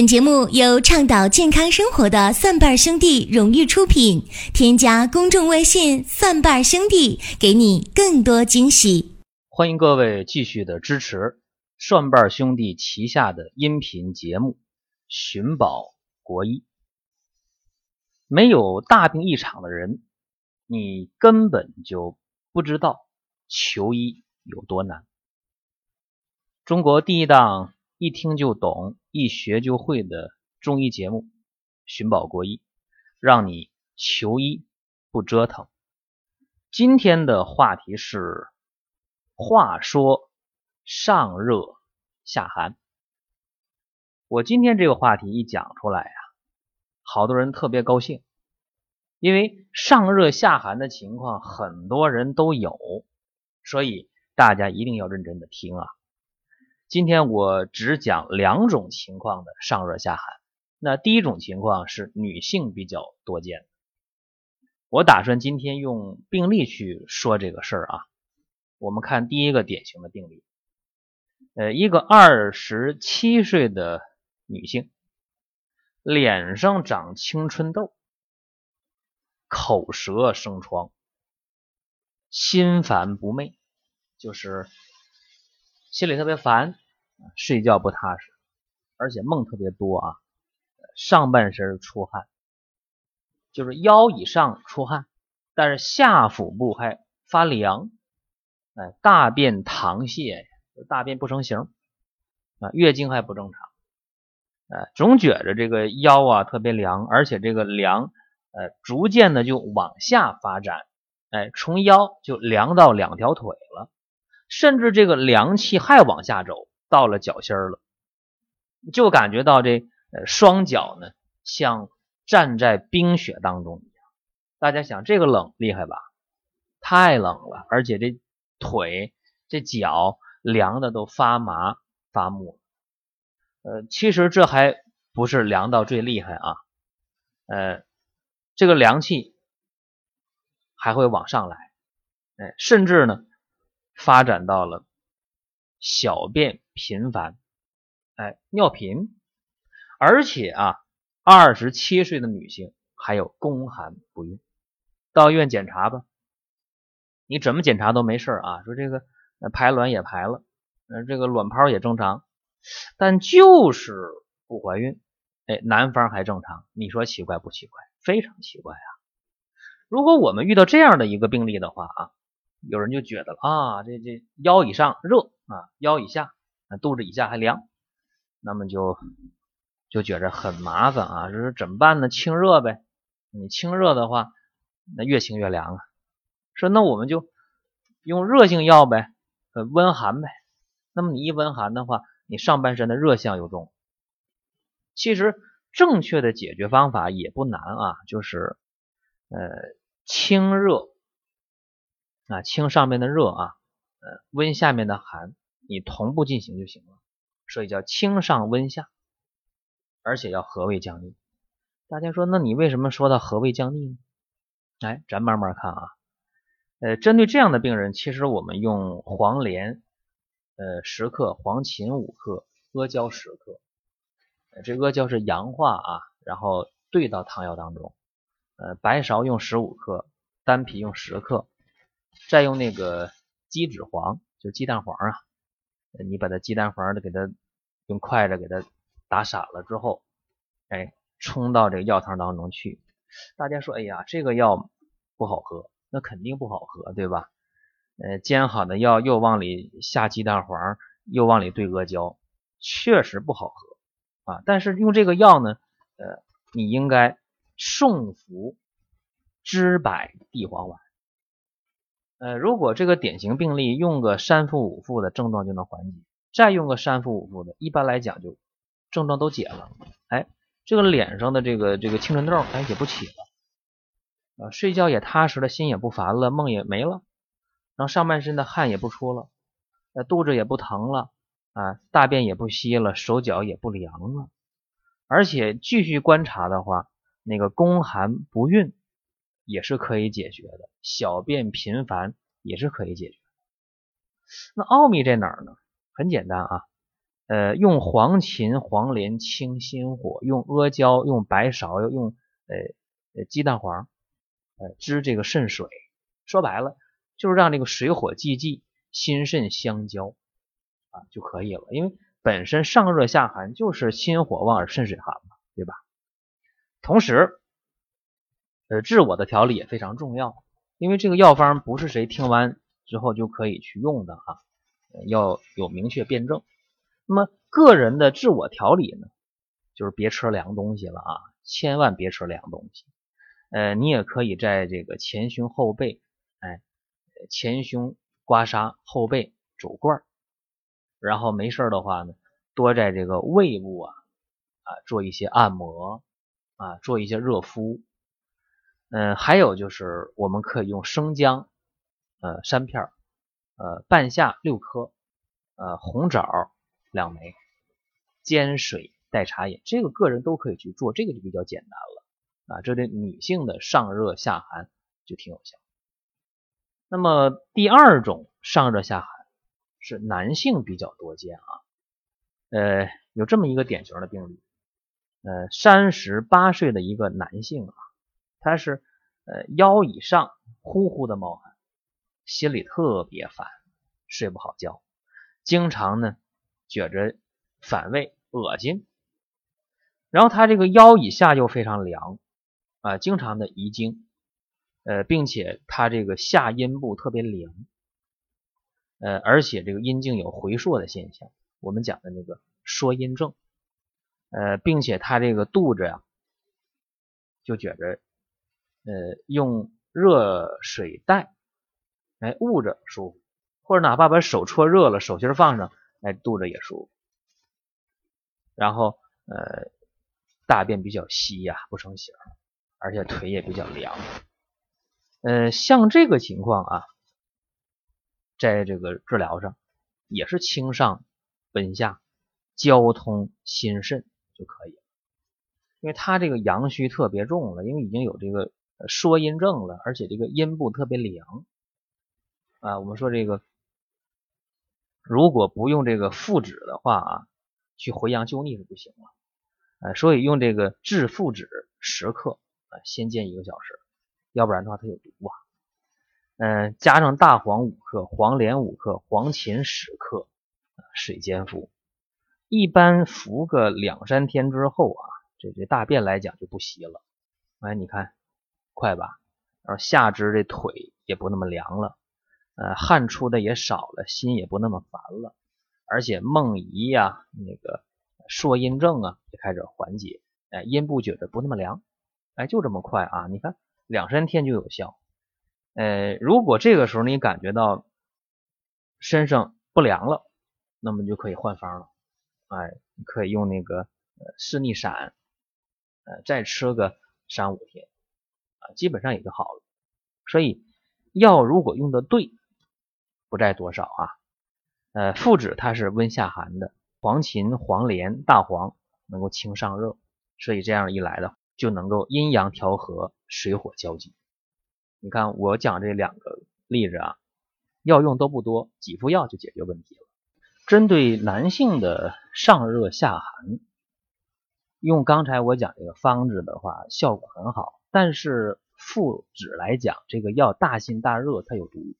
本节目由倡导健康生活的蒜瓣兄弟荣誉出品。添加公众微信“蒜瓣兄弟”，给你更多惊喜。欢迎各位继续的支持蒜瓣兄弟旗下的音频节目《寻宝国医》。没有大病一场的人，你根本就不知道求医有多难。中国第一档。一听就懂，一学就会的中医节目《寻宝国医》，让你求医不折腾。今天的话题是：话说上热下寒。我今天这个话题一讲出来呀，好多人特别高兴，因为上热下寒的情况很多人都有，所以大家一定要认真的听啊。今天我只讲两种情况的上热下寒。那第一种情况是女性比较多见，我打算今天用病例去说这个事儿啊。我们看第一个典型的病例，呃，一个二十七岁的女性，脸上长青春痘，口舌生疮，心烦不寐，就是心里特别烦。睡觉不踏实，而且梦特别多啊。上半身出汗，就是腰以上出汗，但是下腹部还发凉。哎，大便溏泻，大便不成形啊，月经还不正常。哎，总觉着这个腰啊特别凉，而且这个凉，呃，逐渐的就往下发展。哎，从腰就凉到两条腿了，甚至这个凉气还往下走。到了脚心儿了，就感觉到这呃双脚呢像站在冰雪当中一样。大家想，这个冷厉害吧？太冷了，而且这腿这脚凉的都发麻发木。呃，其实这还不是凉到最厉害啊，呃，这个凉气还会往上来，哎，甚至呢发展到了小便。频繁，哎，尿频，而且啊，二十七岁的女性还有宫寒不孕，到医院检查吧，你怎么检查都没事啊。说这个排卵也排了，这个卵泡也正常，但就是不怀孕，哎，男方还正常，你说奇怪不奇怪？非常奇怪啊！如果我们遇到这样的一个病例的话啊，有人就觉得了啊，这这腰以上热啊，腰以下。那肚子以下还凉，那么就就觉着很麻烦啊！就是怎么办呢？清热呗。你清热的话，那越清越凉啊。说那我们就用热性药呗，呃，温寒呗。那么你一温寒的话，你上半身的热象又重。其实正确的解决方法也不难啊，就是呃清热啊，清上面的热啊，呃温下面的寒。你同步进行就行了，所以叫清上温下，而且要和胃降逆。大家说，那你为什么说到和胃降逆呢？哎，咱慢慢看啊。呃，针对这样的病人，其实我们用黄连呃十克，黄芩五克，阿胶十克。这阿胶是阳化啊，然后兑到汤药当中。呃，白芍用十五克，丹皮用十克，再用那个鸡脂黄，就鸡蛋黄啊。你把它鸡蛋黄的给它用筷子给它打散了之后，哎，冲到这个药汤当中去。大家说，哎呀，这个药不好喝，那肯定不好喝，对吧？呃，煎好的药又往里下鸡蛋黄，又往里兑阿胶，确实不好喝啊。但是用这个药呢，呃，你应该送服知柏地黄丸。呃，如果这个典型病例用个三副五副的症状就能缓解，再用个三副五副的，一般来讲就症状都解了。哎，这个脸上的这个这个青春痘哎也不起了，啊，睡觉也踏实了，心也不烦了，梦也没了，然后上半身的汗也不出了，呃，肚子也不疼了，啊，大便也不稀了，手脚也不凉了，而且继续观察的话，那个宫寒不孕。也是可以解决的，小便频繁也是可以解决。那奥秘在哪儿呢？很简单啊，呃，用黄芩、黄连清心火，用阿胶、用白芍、用呃呃鸡蛋黄，呃治这个肾水。说白了，就是让这个水火既济，心肾相交啊就可以了。因为本身上热下寒就是心火旺而肾水寒嘛，对吧？同时，呃，治我的调理也非常重要，因为这个药方不是谁听完之后就可以去用的啊，要有明确辩证。那么个人的自我调理呢，就是别吃凉东西了啊，千万别吃凉东西。呃，你也可以在这个前胸后背，哎，前胸刮痧，后背肘罐然后没事的话呢，多在这个胃部啊啊做一些按摩啊，做一些热敷。嗯，还有就是我们可以用生姜呃三片呃半夏六颗，呃红枣两枚，煎水代茶饮，这个个人都可以去做，这个就比较简单了啊。这对女性的上热下寒就挺有效。那么第二种上热下寒。是男性比较多见啊，呃，有这么一个典型的病例，呃，三十八岁的一个男性啊，他是呃腰以上呼呼的冒汗，心里特别烦，睡不好觉，经常呢觉着反胃恶心，然后他这个腰以下又非常凉啊，经常的遗精，呃，并且他这个下阴部特别凉。呃，而且这个阴茎有回缩的现象，我们讲的那个缩阴症，呃，并且他这个肚子呀，就觉着，呃，用热水袋，哎，捂着舒服，或者哪怕把手搓热了，手心放上，哎，肚子也舒服。然后，呃，大便比较稀呀，不成形，而且腿也比较凉。呃，像这个情况啊。在这个治疗上，也是清上温下，交通心肾就可以了。因为他这个阳虚特别重了，因为已经有这个说阴症了，而且这个阴部特别凉啊。我们说这个，如果不用这个附子的话啊，去回阳救逆是不行了啊。所以用这个治附子十克啊，先煎一个小时，要不然的话它有毒啊。嗯，加上大黄五克、黄连五克、黄芩十克，水煎服。一般服个两三天之后啊，这这大便来讲就不稀了。哎，你看快吧？然后下肢这腿也不那么凉了，呃，汗出的也少了，心也不那么烦了，而且梦遗呀，那个缩阴症啊也开始缓解，哎，阴部觉得不那么凉，哎，就这么快啊！你看两三天就有效。呃，如果这个时候你感觉到身上不凉了，那么就可以换方了。哎，可以用那个呃四逆散，呃，再吃个三五天，基本上也就好了。所以药如果用的对，不在多少啊。呃，附子它是温下寒的，黄芩、黄连、大黄能够清上热，所以这样一来的就能够阴阳调和，水火交济。你看我讲这两个例子啊，药用都不多，几副药就解决问题了。针对男性的上热下寒，用刚才我讲这个方子的话，效果很好。但是附子来讲，这个药大辛大热，它有毒，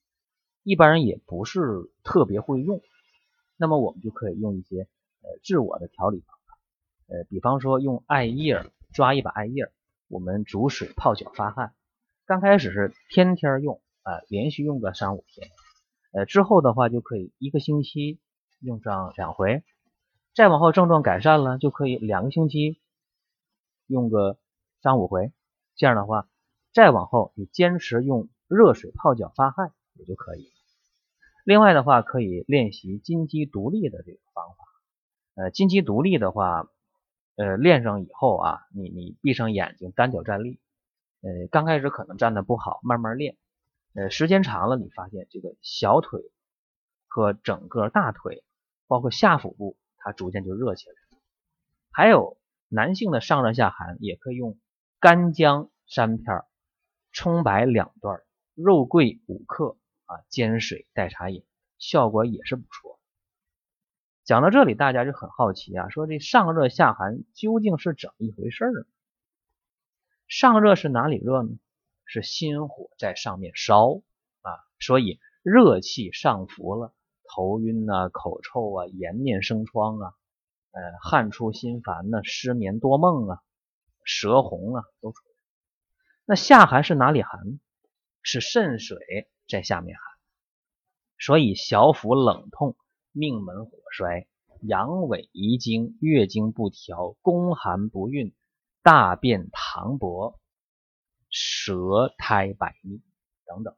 一般人也不是特别会用。那么我们就可以用一些呃治我的调理方法，呃，比方说用艾叶抓一把艾叶，我们煮水泡脚发汗。刚开始是天天用啊，连续用个三五天，呃，之后的话就可以一个星期用上两回，再往后症状改善了，就可以两个星期用个三五回，这样的话再往后你坚持用热水泡脚发汗也就可以。另外的话可以练习金鸡独立的这个方法，呃，金鸡独立的话，呃，练上以后啊，你你闭上眼睛单脚站立。呃，刚开始可能站的不好，慢慢练，呃，时间长了，你发现这个小腿和整个大腿，包括下腹部，它逐渐就热起来了。还有男性的上热下寒，也可以用干姜三片，葱白两段，肉桂五克啊，煎水代茶饮，效果也是不错。讲到这里，大家就很好奇啊，说这上热下寒究竟是怎么一回事儿？上热是哪里热呢？是心火在上面烧啊，所以热气上浮了，头晕啊，口臭啊，颜面生疮啊，呃，汗出心烦呢，失眠多梦啊，舌红啊，都出。那下寒是哪里寒？是肾水在下面寒，所以小腹冷痛。命门火衰，阳痿遗精，月经不调，宫寒不孕，大便溏薄，舌苔白腻等等。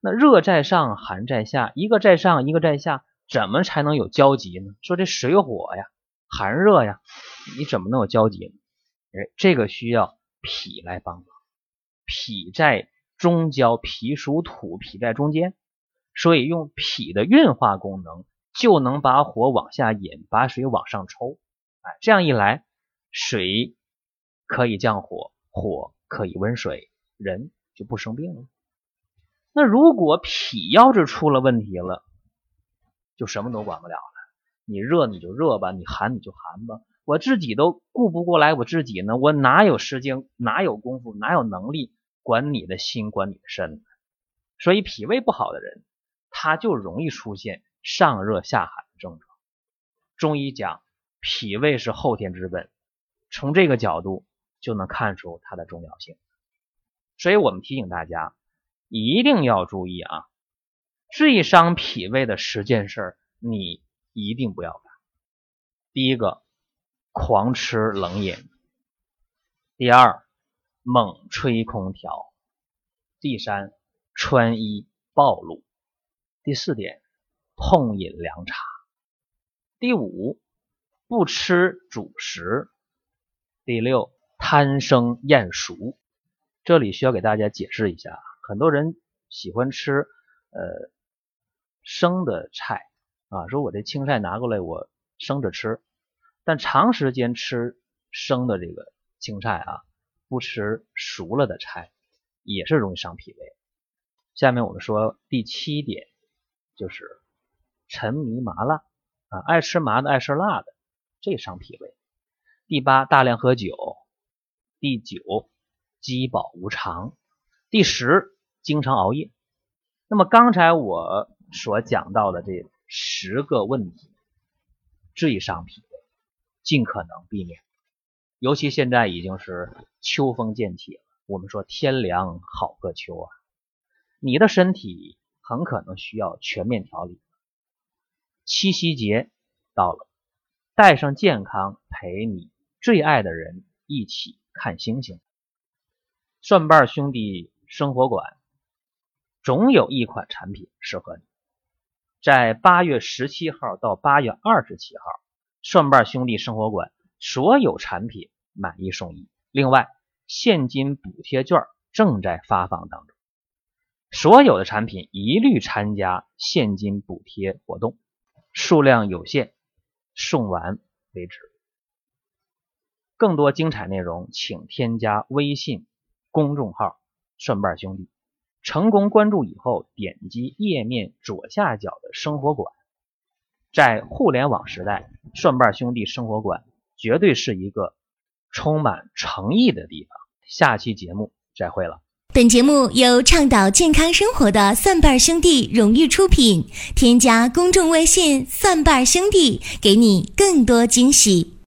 那热在上，寒在下，一个在上，一个在下，怎么才能有交集呢？说这水火呀，寒热呀，你怎么能有交集呢？哎，这个需要脾来帮忙。脾在中焦，脾属土，脾在中间。所以用脾的运化功能，就能把火往下引，把水往上抽。哎，这样一来，水可以降火，火可以温水，人就不生病了。那如果脾要是出了问题了，就什么都管不了了。你热你就热吧，你寒你就寒吧，我自己都顾不过来我自己呢，我哪有时间，哪有功夫，哪有能力管你的心，管你的身？所以脾胃不好的人。他就容易出现上热下寒的症状。中医讲脾胃是后天之本，从这个角度就能看出它的重要性。所以我们提醒大家一定要注意啊，最伤脾胃的十件事你一定不要干。第一个，狂吃冷饮；第二，猛吹空调；第三，穿衣暴露。第四点，痛饮凉茶。第五，不吃主食。第六，贪生厌熟。这里需要给大家解释一下，很多人喜欢吃呃生的菜啊，说我这青菜拿过来我生着吃，但长时间吃生的这个青菜啊，不吃熟了的菜，也是容易伤脾胃。下面我们说第七点。就是沉迷麻辣啊，爱吃麻的，爱吃辣的，这伤脾胃。第八，大量喝酒。第九，饥饱无常。第十，经常熬夜。那么刚才我所讲到的这十个问题，最伤脾胃，尽可能避免。尤其现在已经是秋风渐起了，我们说天凉好个秋啊，你的身体。很可能需要全面调理。七夕节到了，带上健康，陪你最爱的人一起看星星。蒜瓣兄弟生活馆总有一款产品适合你。在八月十七号到八月二十七号，蒜瓣兄弟生活馆所有产品买一送一，另外现金补贴券正在发放当中。所有的产品一律参加现金补贴活动，数量有限，送完为止。更多精彩内容，请添加微信公众号“蒜瓣兄弟”。成功关注以后，点击页面左下角的生活馆。在互联网时代，蒜瓣兄弟生活馆绝对是一个充满诚意的地方。下期节目再会了。本节目由倡导健康生活的蒜瓣兄弟荣誉出品。添加公众微信“蒜瓣兄弟”，给你更多惊喜。